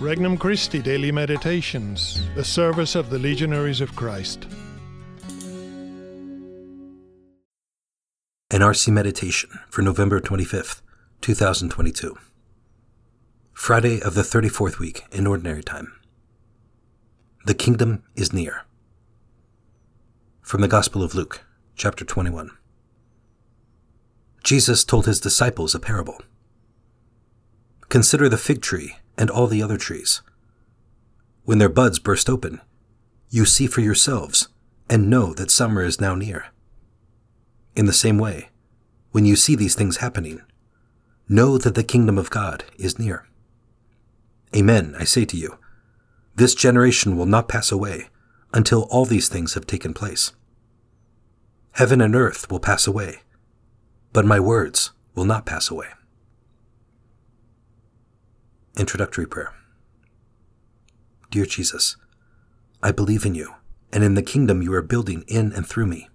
Regnum Christi Daily Meditations, the service of the Legionaries of Christ. An RC Meditation for November 25th, 2022. Friday of the 34th week in Ordinary Time. The Kingdom is near. From the Gospel of Luke, chapter 21. Jesus told his disciples a parable. Consider the fig tree and all the other trees. When their buds burst open, you see for yourselves and know that summer is now near. In the same way, when you see these things happening, know that the kingdom of God is near. Amen, I say to you, this generation will not pass away until all these things have taken place. Heaven and earth will pass away, but my words will not pass away. Introductory Prayer Dear Jesus, I believe in you and in the kingdom you are building in and through me.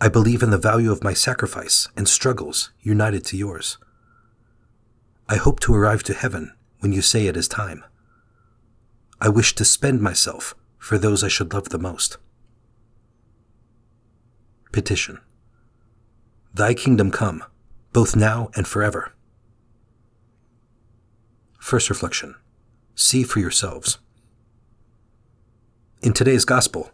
I believe in the value of my sacrifice and struggles united to yours. I hope to arrive to heaven when you say it is time. I wish to spend myself for those I should love the most. Petition Thy kingdom come, both now and forever. First reflection See for yourselves. In today's Gospel,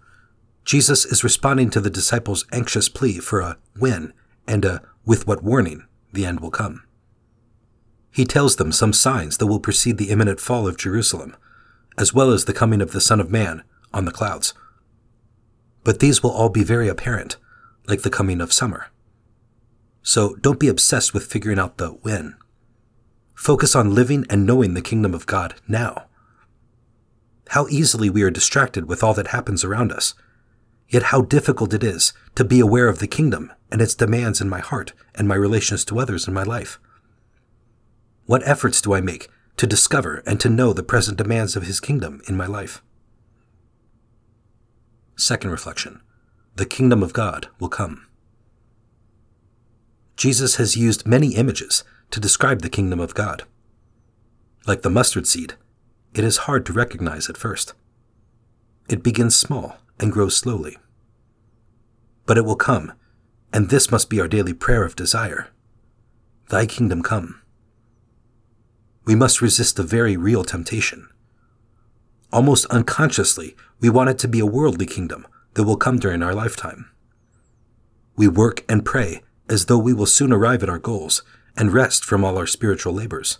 Jesus is responding to the disciples' anxious plea for a when and a with what warning the end will come. He tells them some signs that will precede the imminent fall of Jerusalem, as well as the coming of the Son of Man on the clouds. But these will all be very apparent, like the coming of summer. So don't be obsessed with figuring out the when. Focus on living and knowing the kingdom of God now. How easily we are distracted with all that happens around us. Yet how difficult it is to be aware of the kingdom and its demands in my heart and my relations to others in my life. What efforts do I make to discover and to know the present demands of his kingdom in my life? Second reflection The kingdom of God will come. Jesus has used many images to describe the kingdom of God. Like the mustard seed, it is hard to recognize at first. It begins small and grows slowly. But it will come, and this must be our daily prayer of desire Thy kingdom come. We must resist the very real temptation. Almost unconsciously, we want it to be a worldly kingdom that will come during our lifetime. We work and pray as though we will soon arrive at our goals and rest from all our spiritual labors.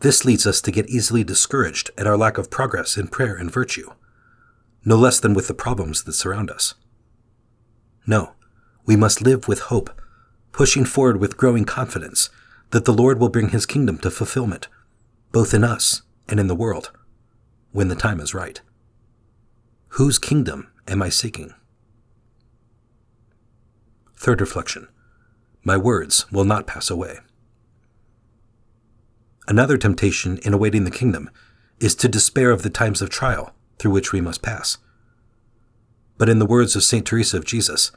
This leads us to get easily discouraged at our lack of progress in prayer and virtue, no less than with the problems that surround us. No, we must live with hope, pushing forward with growing confidence that the Lord will bring his kingdom to fulfillment, both in us and in the world, when the time is right. Whose kingdom am I seeking? Third reflection my words will not pass away. Another temptation in awaiting the kingdom is to despair of the times of trial through which we must pass. But in the words of St. Teresa of Jesus,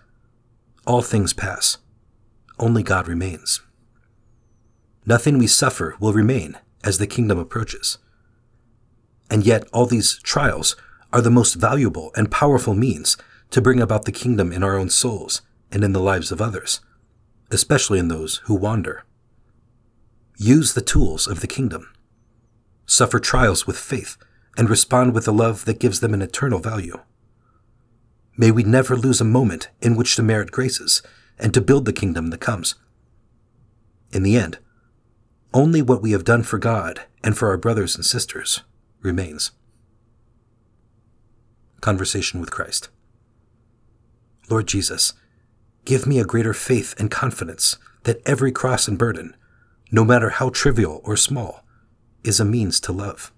all things pass, only God remains. Nothing we suffer will remain as the kingdom approaches. And yet, all these trials are the most valuable and powerful means to bring about the kingdom in our own souls and in the lives of others especially in those who wander. Use the tools of the kingdom. Suffer trials with faith and respond with a love that gives them an eternal value. May we never lose a moment in which to merit graces and to build the kingdom that comes. In the end, only what we have done for God and for our brothers and sisters remains. Conversation with Christ. Lord Jesus, Give me a greater faith and confidence that every cross and burden, no matter how trivial or small, is a means to love.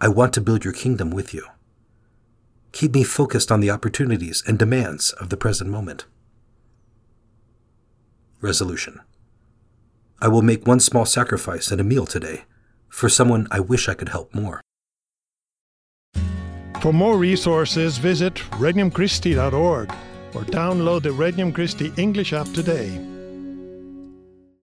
I want to build your kingdom with you. Keep me focused on the opportunities and demands of the present moment. Resolution I will make one small sacrifice at a meal today for someone I wish I could help more. For more resources, visit regnumchristi.org or download the Regnum Christi English app today.